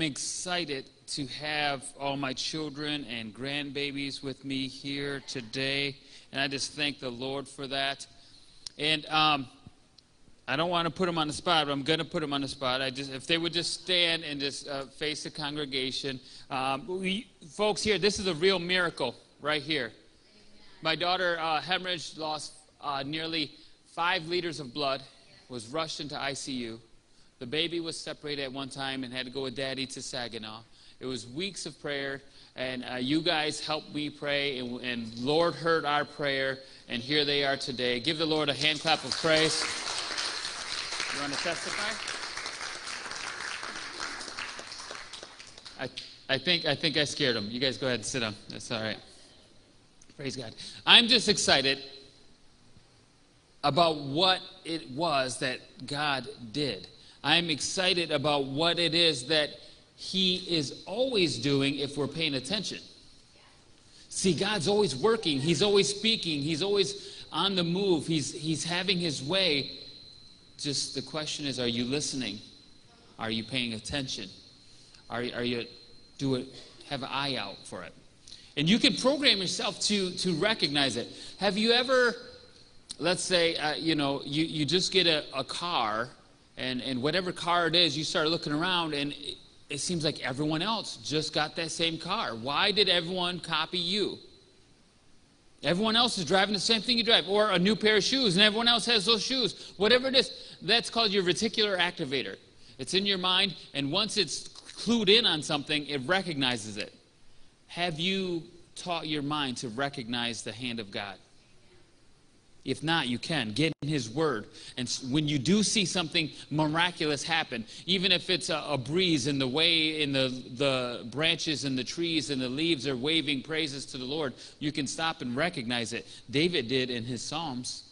am excited to have all my children and grandbabies with me here today, and I just thank the Lord for that. And um, I don't want to put them on the spot, but I'm going to put them on the spot. I just, if they would just stand and just uh, face the congregation, um, we, folks here, this is a real miracle right here. My daughter uh, hemorrhaged, lost uh, nearly five liters of blood, was rushed into ICU. The baby was separated at one time and had to go with daddy to Saginaw. It was weeks of prayer, and uh, you guys helped me pray, and, and Lord heard our prayer, and here they are today. Give the Lord a hand clap of praise. You want to testify? I, I think I think I scared them. You guys go ahead and sit down. That's all right. Praise God. I'm just excited about what it was that God did. I'm excited about what it is that He is always doing if we're paying attention. See, God's always working, He's always speaking, He's always on the move, He's, he's having His way. Just the question is are you listening? Are you paying attention? Are, are you, do it, have an eye out for it? And you can program yourself to, to recognize it. Have you ever, let's say, uh, you know, you, you just get a, a car and, and whatever car it is, you start looking around, and it, it seems like everyone else just got that same car. Why did everyone copy you? Everyone else is driving the same thing you drive, or a new pair of shoes, and everyone else has those shoes. Whatever it is, that's called your reticular activator. It's in your mind, and once it's clued in on something, it recognizes it. Have you taught your mind to recognize the hand of God? If not, you can. Get in His Word. And when you do see something miraculous happen, even if it's a, a, breeze in the way, in the, the branches and the trees and the leaves are waving praises to the Lord, you can stop and recognize it. David did in his Psalms.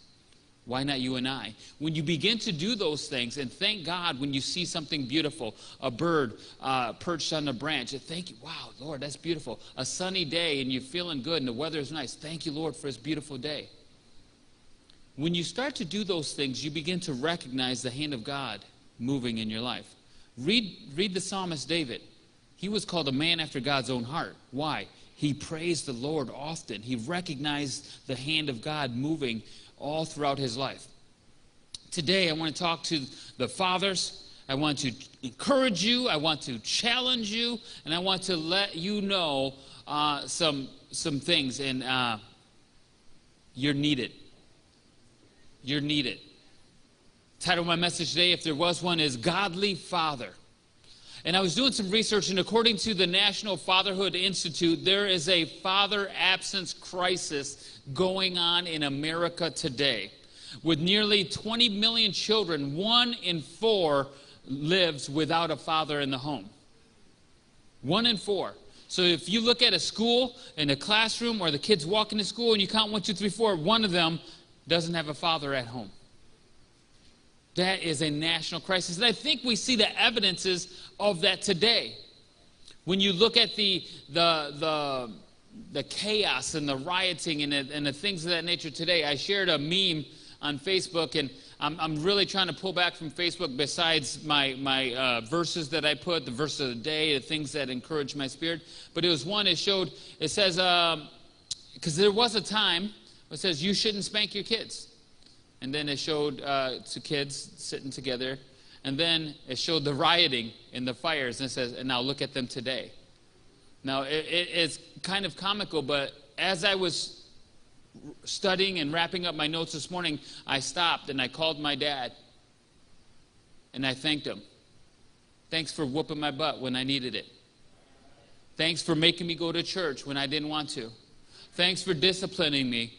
Why not you and I? When you begin to do those things, and thank God when you see something beautiful, a bird uh, perched on a branch, and thank you, wow, Lord, that's beautiful. A sunny day, and you're feeling good, and the weather is nice. Thank you, Lord, for this beautiful day. When you start to do those things, you begin to recognize the hand of God moving in your life. Read, read the psalmist David. He was called a man after God's own heart. Why? He praised the Lord often. He recognized the hand of God moving all throughout his life. Today, I want to talk to the fathers. I want to encourage you. I want to challenge you. And I want to let you know uh, some, some things. And uh, you're needed. You're needed. Title of my message today, if there was one, is Godly Father. And I was doing some research, and according to the National Fatherhood Institute, there is a father absence crisis going on in America today. With nearly 20 million children, one in four lives without a father in the home. One in four. So if you look at a school in a classroom or the kids walk into school and you count one, two, three, four, one of them doesn't have a father at home. That is a national crisis. And I think we see the evidences of that today. When you look at the, the, the, the chaos and the rioting and the, and the things of that nature today, I shared a meme on Facebook, and I'm, I'm really trying to pull back from Facebook besides my, my uh, verses that I put, the verse of the day, the things that encourage my spirit. But it was one, it showed, it says, because um, there was a time it says you shouldn't spank your kids. And then it showed uh, two kids sitting together. And then it showed the rioting and the fires. And it says, and now look at them today. Now, it, it, it's kind of comical, but as I was studying and wrapping up my notes this morning, I stopped and I called my dad. And I thanked him. Thanks for whooping my butt when I needed it. Thanks for making me go to church when I didn't want to. Thanks for disciplining me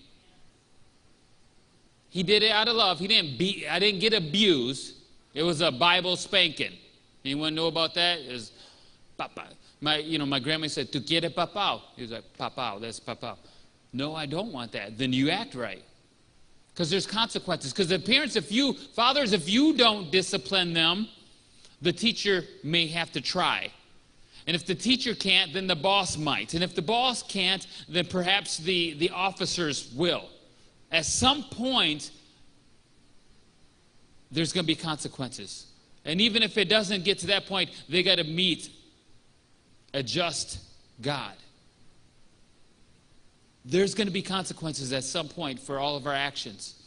he did it out of love. He didn't beat, I didn't get abused. It was a Bible spanking. Anyone know about that? Was papa. My, you know, my grandma said, to get a papao. He was like, papao, that's papao. No, I don't want that. Then you act right. Because there's consequences. Because the parents, if you, fathers, if you don't discipline them, the teacher may have to try. And if the teacher can't, then the boss might. And if the boss can't, then perhaps the, the officers will. At some point, there's going to be consequences. And even if it doesn't get to that point, they got to meet a just God. There's going to be consequences at some point for all of our actions.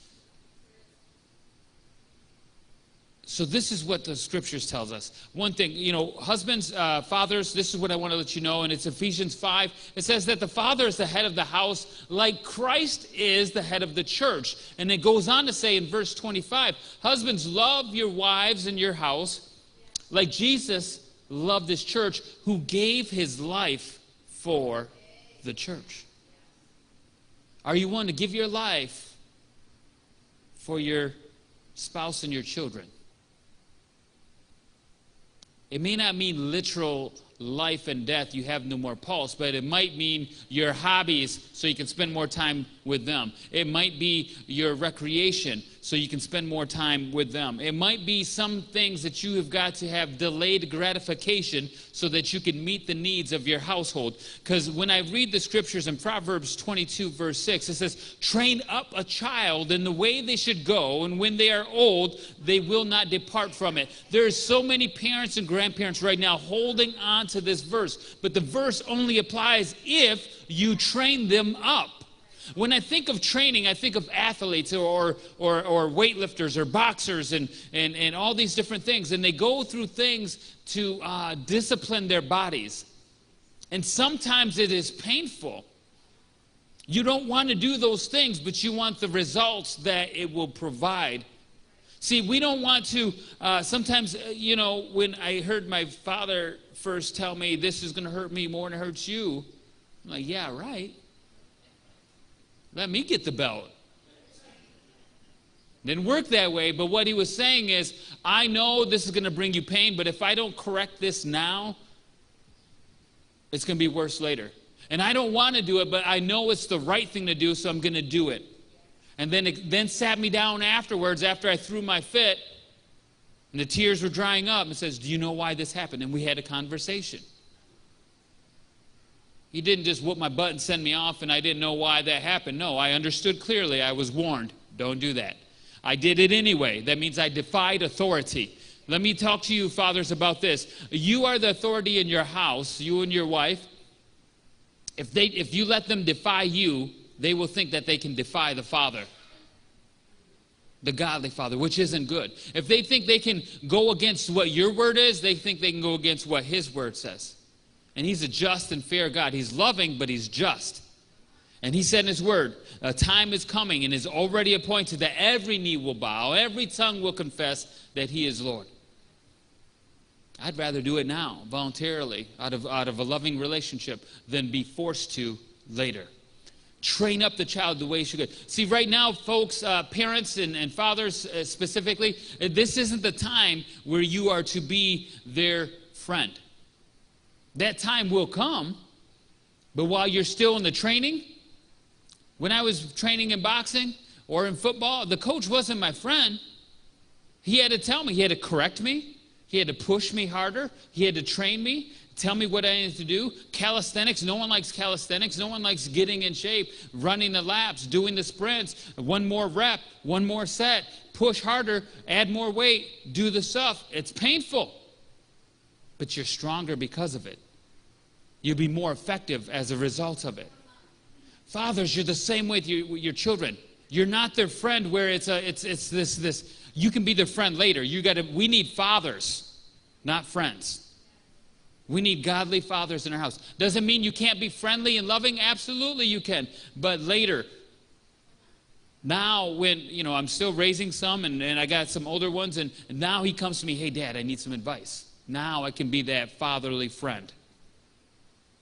So this is what the scriptures tells us. One thing, you know, husbands, uh, fathers, this is what I want to let you know, and it's Ephesians 5. It says that the father is the head of the house, like Christ is the head of the church. And it goes on to say in verse 25, husbands, love your wives and your house, like Jesus loved his church, who gave his life for the church. Are you one to give your life for your spouse and your children? It may not mean literal life and death, you have no more pulse, but it might mean your hobbies so you can spend more time with them. It might be your recreation so you can spend more time with them. It might be some things that you have got to have delayed gratification so that you can meet the needs of your household. Because when I read the scriptures in Proverbs 22, verse 6, it says, Train up a child in the way they should go, and when they are old, they will not depart from it. There are so many parents and grandparents right now holding on to this verse, but the verse only applies if you train them up. When I think of training, I think of athletes or, or, or weightlifters or boxers and, and, and all these different things. And they go through things to uh, discipline their bodies. And sometimes it is painful. You don't want to do those things, but you want the results that it will provide. See, we don't want to, uh, sometimes, uh, you know, when I heard my father first tell me, this is going to hurt me more than it hurts you, I'm like, yeah, right. Let me get the belt. Didn't work that way, but what he was saying is, I know this is going to bring you pain, but if I don't correct this now, it's going to be worse later. And I don't want to do it, but I know it's the right thing to do, so I'm going to do it. And then it then sat me down afterwards after I threw my fit, and the tears were drying up, and says, Do you know why this happened? And we had a conversation. He didn't just whoop my butt and send me off, and I didn't know why that happened. No, I understood clearly. I was warned. Don't do that. I did it anyway. That means I defied authority. Let me talk to you, fathers, about this. You are the authority in your house, you and your wife. If, they, if you let them defy you, they will think that they can defy the Father, the godly Father, which isn't good. If they think they can go against what your word is, they think they can go against what His word says. And he's a just and fair God. He's loving, but he's just. And he said in his word, a time is coming and is already appointed that every knee will bow, every tongue will confess that he is Lord. I'd rather do it now, voluntarily, out of, out of a loving relationship, than be forced to later. Train up the child the way she should go. See, right now, folks, uh, parents and, and fathers uh, specifically, uh, this isn't the time where you are to be their friend. That time will come, but while you're still in the training, when I was training in boxing or in football, the coach wasn't my friend. He had to tell me, he had to correct me, he had to push me harder, he had to train me, tell me what I needed to do. Calisthenics, no one likes calisthenics. No one likes getting in shape, running the laps, doing the sprints, one more rep, one more set, push harder, add more weight, do the stuff. It's painful but you're stronger because of it. You'll be more effective as a result of it. Fathers, you're the same with your, with your children. You're not their friend where it's a, it's it's this this. You can be their friend later. You got to. We need fathers, not friends. We need godly fathers in our house. Doesn't mean you can't be friendly and loving? Absolutely, you can. But later, now when you know i'm still raising some and, and i got some older ones and now he comes to me hey dad i need some advice now I can be that fatherly friend.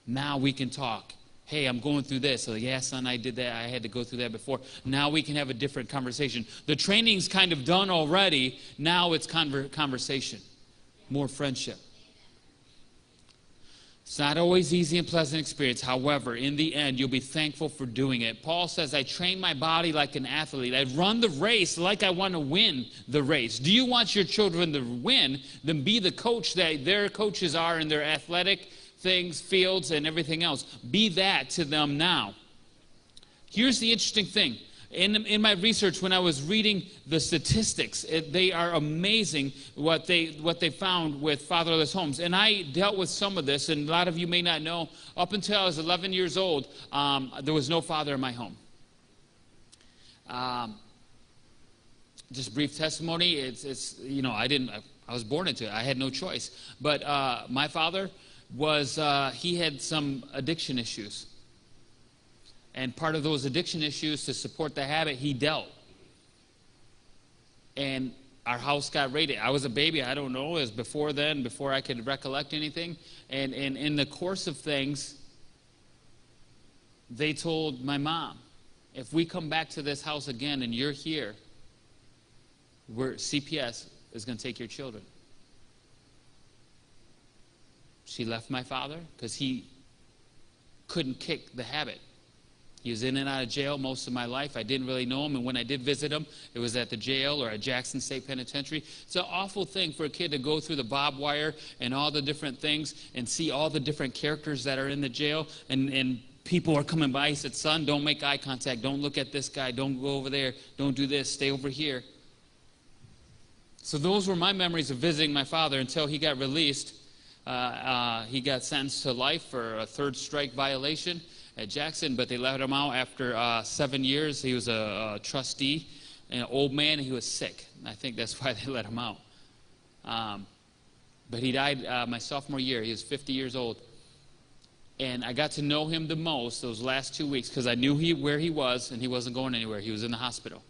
Now we can talk. Hey, I'm going through this. So, yeah, son, I did that. I had to go through that before. Now we can have a different conversation. The training's kind of done already. Now it's conver- conversation, more friendship. It's not always easy and pleasant experience. However, in the end, you'll be thankful for doing it. Paul says, I train my body like an athlete. I run the race like I want to win the race. Do you want your children to win? Then be the coach that their coaches are in their athletic things, fields, and everything else. Be that to them now. Here's the interesting thing in, in my research, when I was reading the statistics, it, they are amazing what they, what they found with fatherless homes. And I dealt with some of this, and a lot of you may not know. Up until I was 11 years old, um, there was no father in my home. Um, just brief testimony. It's, it's you know, I didn't, I, was born into it. I had no choice. But uh, my father was, uh, he had some addiction issues. And part of those addiction issues to support the habit, he dealt. And our house got raided. I was a baby, I don't know, it was before then, before I could recollect anything. And, and in the course of things, they told my mom, if we come back to this house again and you're here, we're, CPS is going to take your children. She left my father because he couldn't kick the habit. He was in and out of jail most of my life. I didn't really know him, and when I did visit him, it was at the jail or at Jackson State Penitentiary. It's an awful thing for a kid to go through the barbed wire and all the different things and see all the different characters that are in the jail, and, and people are coming by. He said, Son, don't make eye contact. Don't look at this guy. Don't go over there. Don't do this. Stay over here. So, those were my memories of visiting my father until he got released. Uh, uh, he got sentenced to life for a third strike violation at Jackson, but they let him out after uh, seven years. He was a, a, trustee, an old man, and he was sick. I think that's why they let him out. Um, but he died uh, my sophomore year. He was 50 years old. And I got to know him the most those last two weeks because I knew he, where he was, and he wasn't going anywhere. He was in the hospital.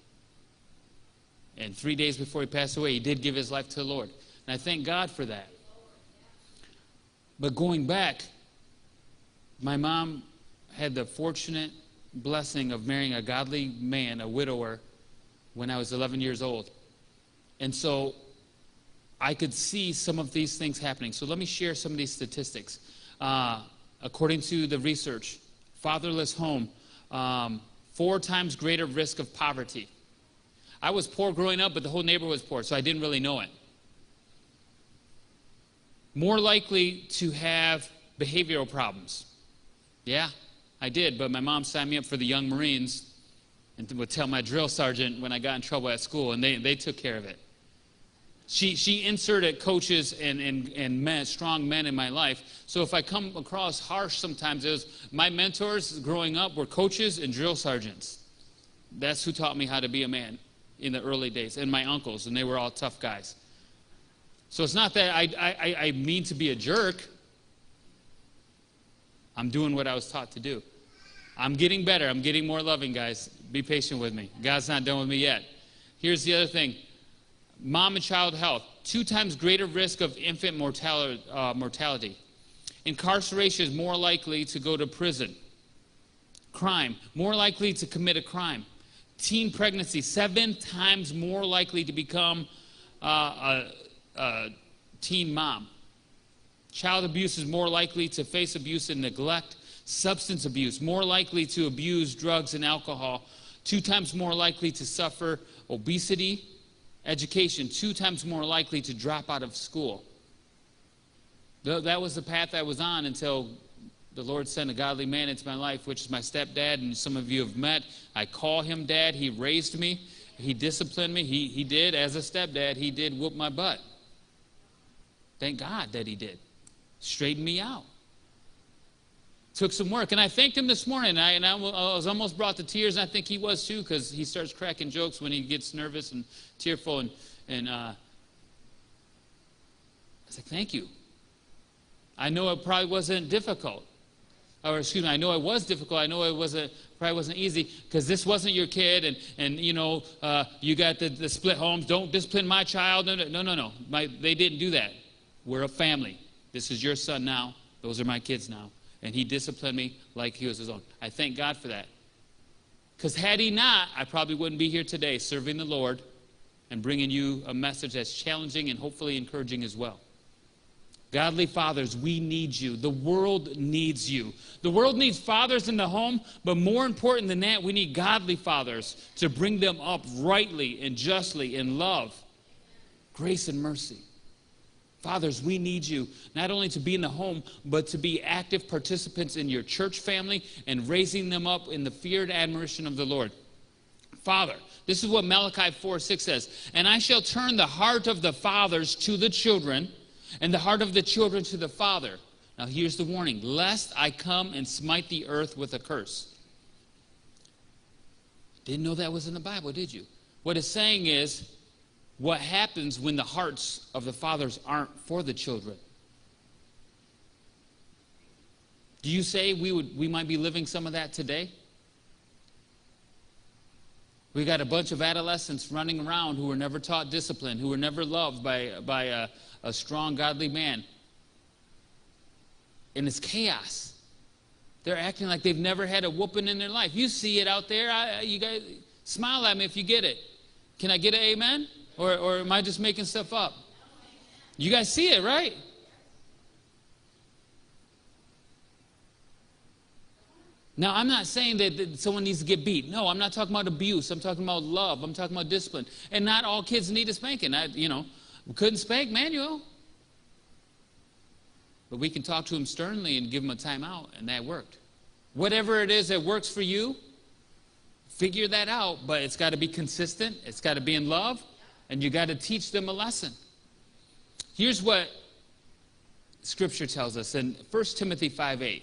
And three days before he passed away, he did give his life to the Lord. And I thank God for that. But going back, my mom had the fortunate blessing of marrying a godly man, a widower, when I was 11 years old. And so I could see some of these things happening. So let me share some of these statistics. Uh, according to the research, fatherless home, um, four times greater risk of poverty. I was poor growing up, but the whole neighborhood was poor, so I didn't really know it. More likely to have behavioral problems. Yeah, I did, but my mom signed me up for the Young Marines and would tell my drill sergeant when I got in trouble at school, and they, they took care of it. She, she inserted coaches and, and, and men, strong men in my life. So if I come across harsh sometimes, it was my mentors growing up were coaches and drill sergeants. That's who taught me how to be a man in the early days, and my uncles, and they were all tough guys. So it's not that I, I, I mean to be a jerk. I'm doing what I was taught to do. I'm getting better. I'm getting more loving, guys. Be patient with me. God's not done with me yet. Here's the other thing mom and child health, two times greater risk of infant mortality. Uh, mortality. Incarceration is more likely to go to prison. Crime, more likely to commit a crime. Teen pregnancy, seven times more likely to become uh, a, a teen mom. Child abuse is more likely to face abuse and neglect. Substance abuse, more likely to abuse drugs and alcohol. Two times more likely to suffer obesity. Education, two times more likely to drop out of school. That was the path I was on until the Lord sent a godly man into my life, which is my stepdad, and some of you have met. I call him dad. He raised me, he disciplined me. He, he did, as a stepdad, he did whoop my butt. Thank God that he did Straighten me out. Took some work. And I thanked him this morning. I, and I, was almost brought to tears, and I think he was too, because he starts cracking jokes when he gets nervous and tearful. And, and uh, I was like, thank you. I know it probably wasn't difficult. Or excuse me, I know it was difficult. I know it wasn't probably wasn't easy because this wasn't your kid, and and you know uh, you got the, the split homes. Don't discipline my child. No, no, no, no. My, they didn't do that. We're a family. This is your son now. Those are my kids now. And he disciplined me like he was his own. I thank God for that. Because had he not, I probably wouldn't be here today serving the Lord and bringing you a message that's challenging and hopefully encouraging as well. Godly fathers, we need you. The world needs you. The world needs fathers in the home, but more important than that, we need godly fathers to bring them up rightly and justly in love, grace, and mercy. Fathers, we need you not only to be in the home, but to be active participants in your church family and raising them up in the fear and admiration of the Lord. Father. This is what Malachi 4 6 says. And I shall turn the heart of the fathers to the children, and the heart of the children to the father. Now here's the warning lest I come and smite the earth with a curse. Didn't know that was in the Bible, did you? What it's saying is what happens when the hearts of the fathers aren't for the children. Do you say we would we might be living some of that today? We got a bunch of adolescents running around who were never taught discipline, who were never loved by, by a, a strong, godly man. And it's chaos. They're acting like they've never had a whooping in their life. You see it out there. I, you guys smile at me if you get it. Can I get an amen? Or, or am I just making stuff up? You guys see it, right? Now, I'm not saying that, that, someone needs to get beat. No, I'm not talking about abuse. I'm talking about love. I'm talking about discipline. And not all kids need a spanking. I, you know, couldn't spank Manuel. But we can talk to him sternly and give him a timeout, and that worked. Whatever it is that works for you, figure that out, but it's got to be consistent, it's got to be in love, and you got to teach them a lesson. Here's what Scripture tells us in 1 Timothy 5 8.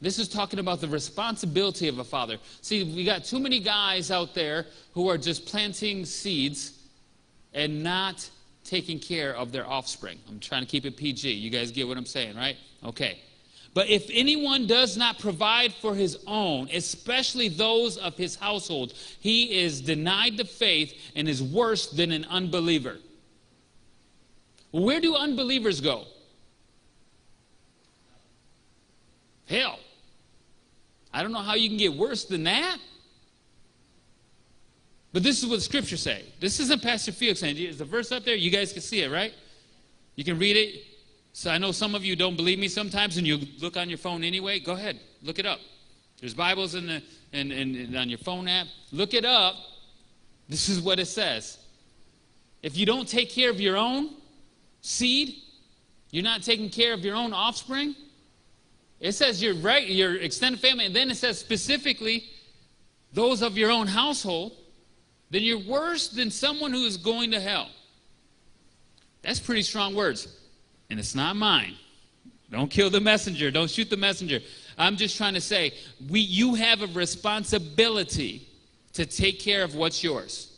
This is talking about the responsibility of a father. See, we got too many guys out there who are just planting seeds and not taking care of their offspring. I'm trying to keep it PG. You guys get what I'm saying, right? Okay. But if anyone does not provide for his own, especially those of his household, he is denied the faith and is worse than an unbeliever. Where do unbelievers go? Hell. I don't know how you can get worse than that. But this is what the Scripture say. This isn't Pastor Felix saying. Is the verse up there? You guys can see it, right? You can read it. So I know some of you don't believe me sometimes, and you look on your phone anyway. Go ahead, look it up. There's Bibles in the in, in on your phone app. Look it up. This is what it says. If you don't take care of your own seed, you're not taking care of your own offspring. It says your, right, your extended family, and then it says specifically those of your own household, then you're worse than someone who is going to hell. That's pretty strong words. And it's not mine. Don't kill the messenger. Don't shoot the messenger. I'm just trying to say, we, you have a responsibility to take care of what's yours.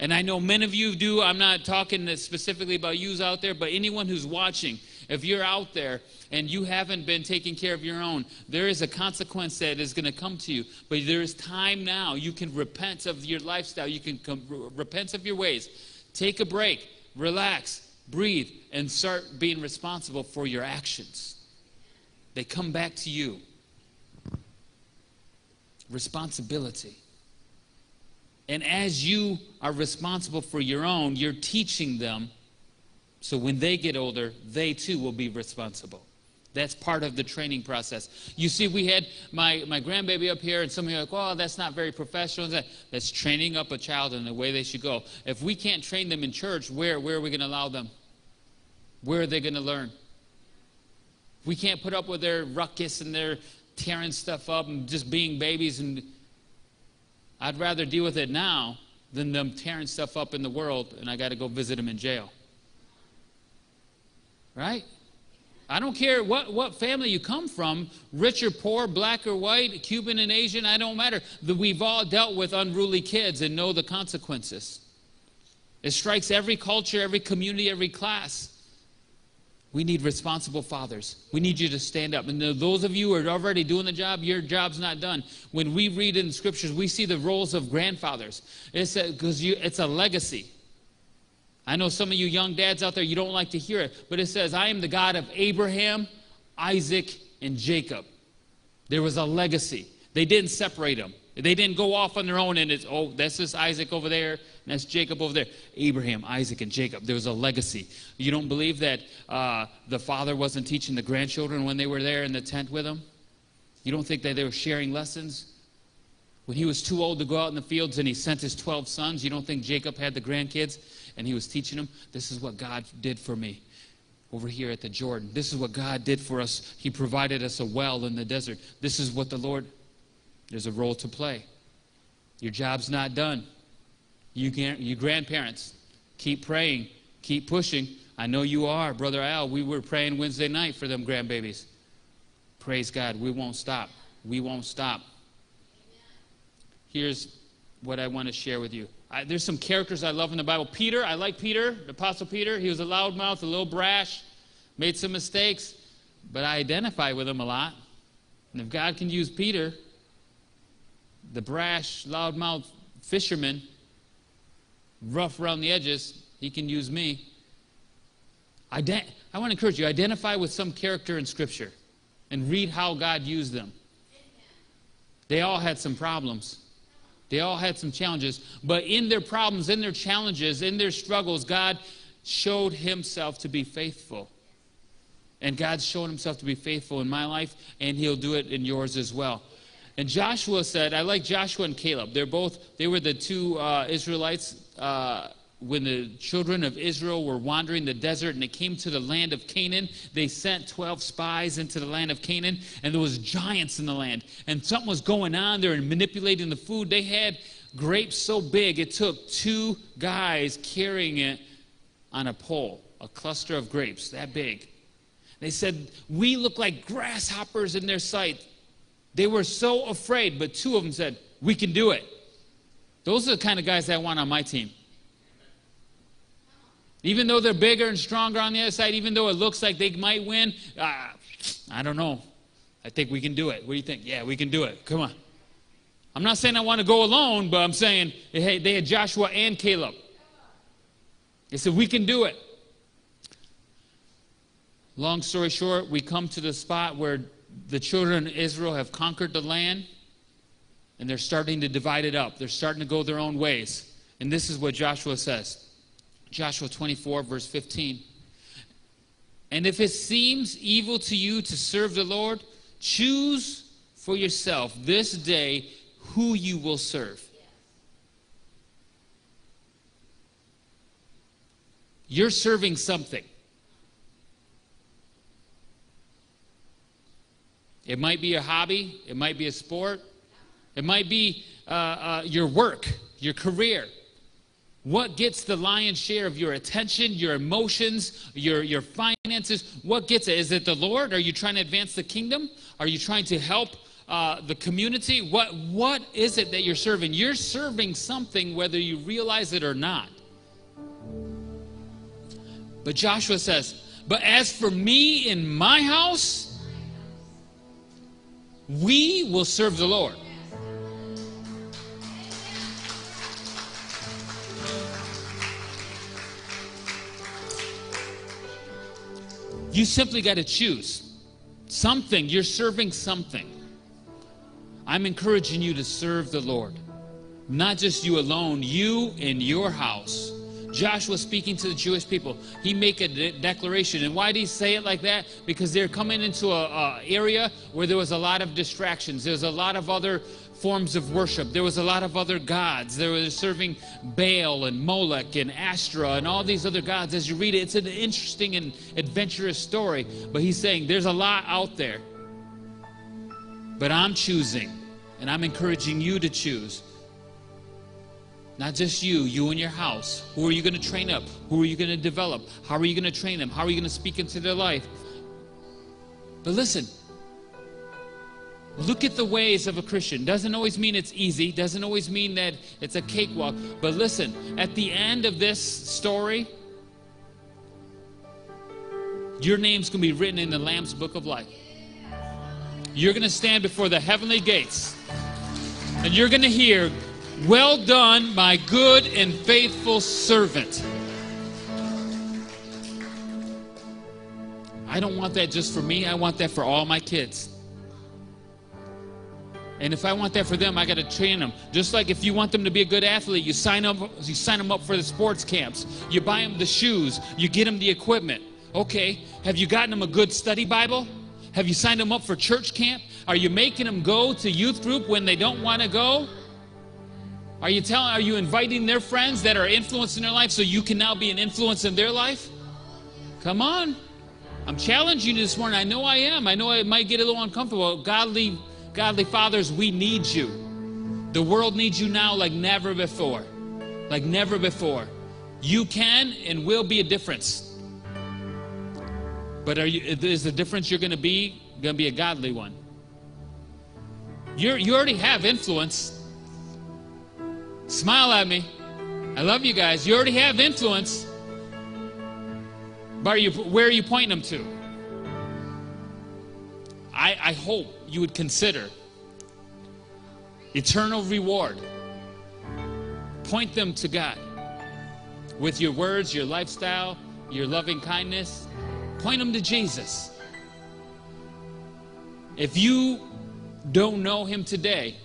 And I know many of you do. I'm not talking specifically about yous out there, but anyone who's watching, if you're out there and you haven't been taking care of your own, there is a consequence that is going to come to you. But there is time now. You can repent of your lifestyle, you can repent of your ways. Take a break, relax, breathe, and start being responsible for your actions. They come back to you. Responsibility. And as you are responsible for your own, you're teaching them so when they get older, they too will be responsible. That's part of the training process. You see, we had my, my grandbaby up here, and some of you are like, oh, that's not very professional. That's training up a child in the way they should go. If we can't train them in church, where, where are we going to allow them? Where are they going to learn? we can't put up with their ruckus and their tearing stuff up and just being babies, and I'd rather deal with it now than them tearing stuff up in the world, and I got to go visit them in jail. Right? I don't care what, what family you come from, rich or poor, black or white, Cuban and Asian, I don't matter. We've all dealt with unruly kids and know the consequences. It strikes every culture, every community, every class. We need responsible fathers. We need you to stand up. And those of you who are already doing the job, your job's not done. When we read in scriptures, we see the roles of grandfathers. It's because it's a legacy. I know some of you young dads out there, you don't like to hear it, but it says, I am the God of Abraham, Isaac, and Jacob. There was a legacy. They didn't separate them. They didn't go off on their own and it's, oh, that's just Isaac over there, that's Jacob over there. Abraham, Isaac, and Jacob. There was a legacy. You don't believe that uh, the father wasn't teaching the grandchildren when they were there in the tent with him? You don't think that they were sharing lessons? When he was too old to go out in the fields and he sent his 12 sons, you don't think Jacob had the grandkids and he was teaching them? This is what God did for me over here at the Jordan. This is what God did for us. He provided us a well in the desert. This is what the Lord, there's a role to play. Your job's not done. You, can, you grandparents, keep praying, keep pushing. I know you are, Brother Al. We were praying Wednesday night for them grandbabies. Praise God. We won't stop. We won't stop. Here's what I want to share with you. I, there's some characters I love in the Bible. Peter, I like Peter, the Apostle Peter. He was a loudmouth, a little brash, made some mistakes, but I identify with him a lot. And if God can use Peter, the brash, loudmouth fisherman, rough around the edges, he can use me. Ident- I want to encourage you identify with some character in Scripture and read how God used them. They all had some problems. They all had some challenges. But in their problems, in their challenges, in their struggles, God showed himself to be faithful. And God's shown himself to be faithful in my life, and he'll do it in yours as well. And Joshua said, I like Joshua and Caleb. They're both, they were the two uh, Israelites uh, when the children of Israel were wandering the desert and they came to the land of Canaan, they sent 12 spies into the land of Canaan, and there was giants in the land. And something was going on there and manipulating the food. They had grapes so big, it took two guys carrying it on a pole, a cluster of grapes that big. They said, We look like grasshoppers in their sight. They were so afraid, but two of them said, We can do it. Those are the kind of guys I want on my team. Even though they're bigger and stronger on the other side, even though it looks like they might win, uh, I don't know. I think we can do it. What do you think? Yeah, we can do it. Come on. I'm not saying I want to go alone, but I'm saying hey, they had Joshua and Caleb. They said, We can do it. Long story short, we come to the spot where the children of Israel have conquered the land and they're starting to divide it up. They're starting to go their own ways. And this is what Joshua says. Joshua 24, verse 15. And if it seems evil to you to serve the Lord, choose for yourself this day who you will serve. You're serving something. It might be a hobby, it might be a sport, it might be uh, uh, your work, your career. What gets the lion's share of your attention, your emotions, your, your finances? What gets it? Is it the Lord? Are you trying to advance the kingdom? Are you trying to help uh, the community? What, what is it that you're serving? You're serving something whether you realize it or not. But Joshua says, But as for me in my house, we will serve the Lord. You simply got to choose something. You're serving something. I'm encouraging you to serve the Lord. Not just you alone, you in your house. Joshua speaking to the Jewish people, he make a de- declaration. And why did he say it like that? Because they're coming into an area where there was a lot of distractions. There's a lot of other forms of worship. There was a lot of other gods. They were serving Baal and Molech and Astra and all these other gods. As you read it, it's an interesting and adventurous story. But he's saying there's a lot out there. But I'm choosing, and I'm encouraging you to choose. Not just you, you and your house. Who are you going to train up? Who are you going to develop? How are you going to train them? How are you going to speak into their life? But listen, Look at the ways of a Christian. Doesn't always mean it's easy, doesn't always mean that it's a cakewalk. But listen, at the end of this story, your name's going to be written in the Lamb's book of life. You're going to stand before the heavenly gates and you're going to hear, Well done, my good and faithful servant. I don't want that just for me, I want that for all my kids. And if I want that for them, I got to train them. Just like if you want them to be a good athlete, you sign up, you sign them up for the sports camps. You buy them the shoes. You get them the equipment. Okay, have you gotten them a good study Bible? Have you signed them up for church camp? Are you making them go to youth group when they don't want to go? Are you telling? Are you inviting their friends that are influencing their life so you can now be an influence in their life? Come on. I'm challenging you this morning. I know I am. I know I might get a little uncomfortable. Godly Godly fathers, we need you. The world needs you now like never before. Like never before. You can and will be a difference. But are you, is the difference you're going to be going to be a godly one? You're, you already have influence. Smile at me. I love you guys. You already have influence. But are you, where are you pointing them to? I, I hope you would consider eternal reward. Point them to God with your words, your lifestyle, your loving kindness. Point them to Jesus. If you don't know him today,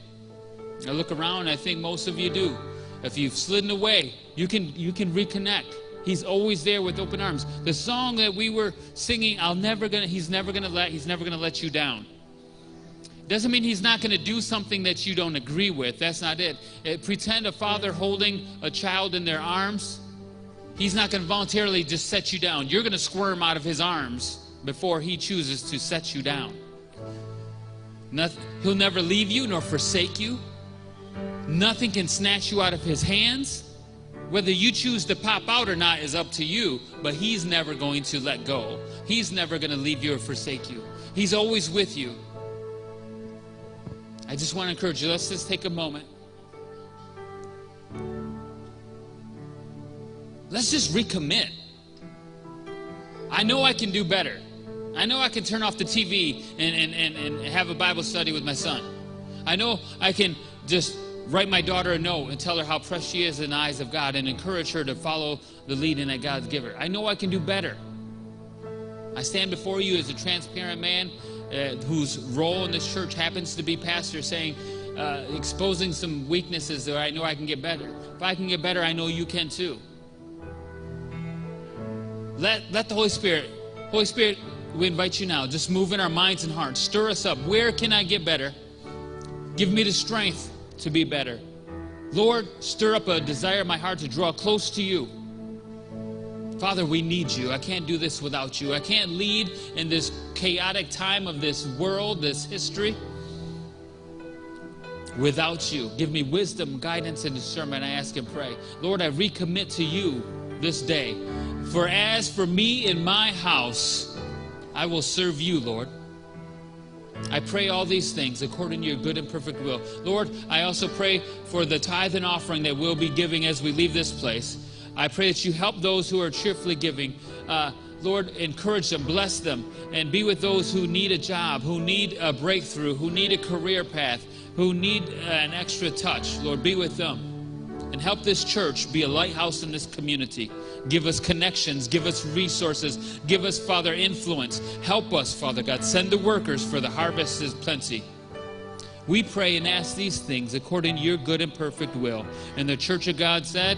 I look around, I think most of you do. If you've slidden away, you can you can reconnect. He's always there with open arms. The song that we were singing, I'll never gonna he's never gonna let he's never gonna let you down. Doesn't mean he's not going to do something that you don't agree with. That's not it. Uh, pretend a father holding a child in their arms. He's not going to voluntarily just set you down. You're going to squirm out of his arms before he chooses to set you down. Nothing, he'll never leave you nor forsake you. Nothing can snatch you out of his hands. Whether you choose to pop out or not is up to you, but he's never going to let go. He's never going to leave you or forsake you. He's always with you. I just want to encourage you, let's just take a moment. Let's just recommit. I know I can do better. I know I can turn off the TV and, and, and, and have a Bible study with my son. I know I can just write my daughter a note and tell her how precious she is in the eyes of God and encourage her to follow the leading that God's given her. I know I can do better. I stand before you as a transparent man uh, whose role in this church happens to be pastor saying, uh, exposing some weaknesses that I know I can get better. If I can get better, I know you can too. Let, let the Holy Spirit, Holy Spirit, we invite you now. Just move in our minds and hearts. Stir us up. Where can I get better? Give me the strength to be better. Lord, stir up a desire in my heart to draw close to you. Father, we need you. I can't do this without you. I can't lead in this chaotic time of this world, this history, without you. Give me wisdom, guidance, and discernment. I ask and pray. Lord, I recommit to you this day. For as for me in my house, I will serve you, Lord. I pray all these things according to your good and perfect will. Lord, I also pray for the tithe and offering that we'll be giving as we leave this place. I pray that you help those who are cheerfully giving. Uh, Lord, encourage them, bless them, and be with those who need a job, who need a breakthrough, who need a career path, who need an extra touch. Lord, be with them. And help this church be a lighthouse in this community. Give us connections, give us resources, give us, Father, influence. Help us, Father God. Send the workers, for the harvest is plenty. We pray and ask these things according to your good and perfect will. And the church of God said,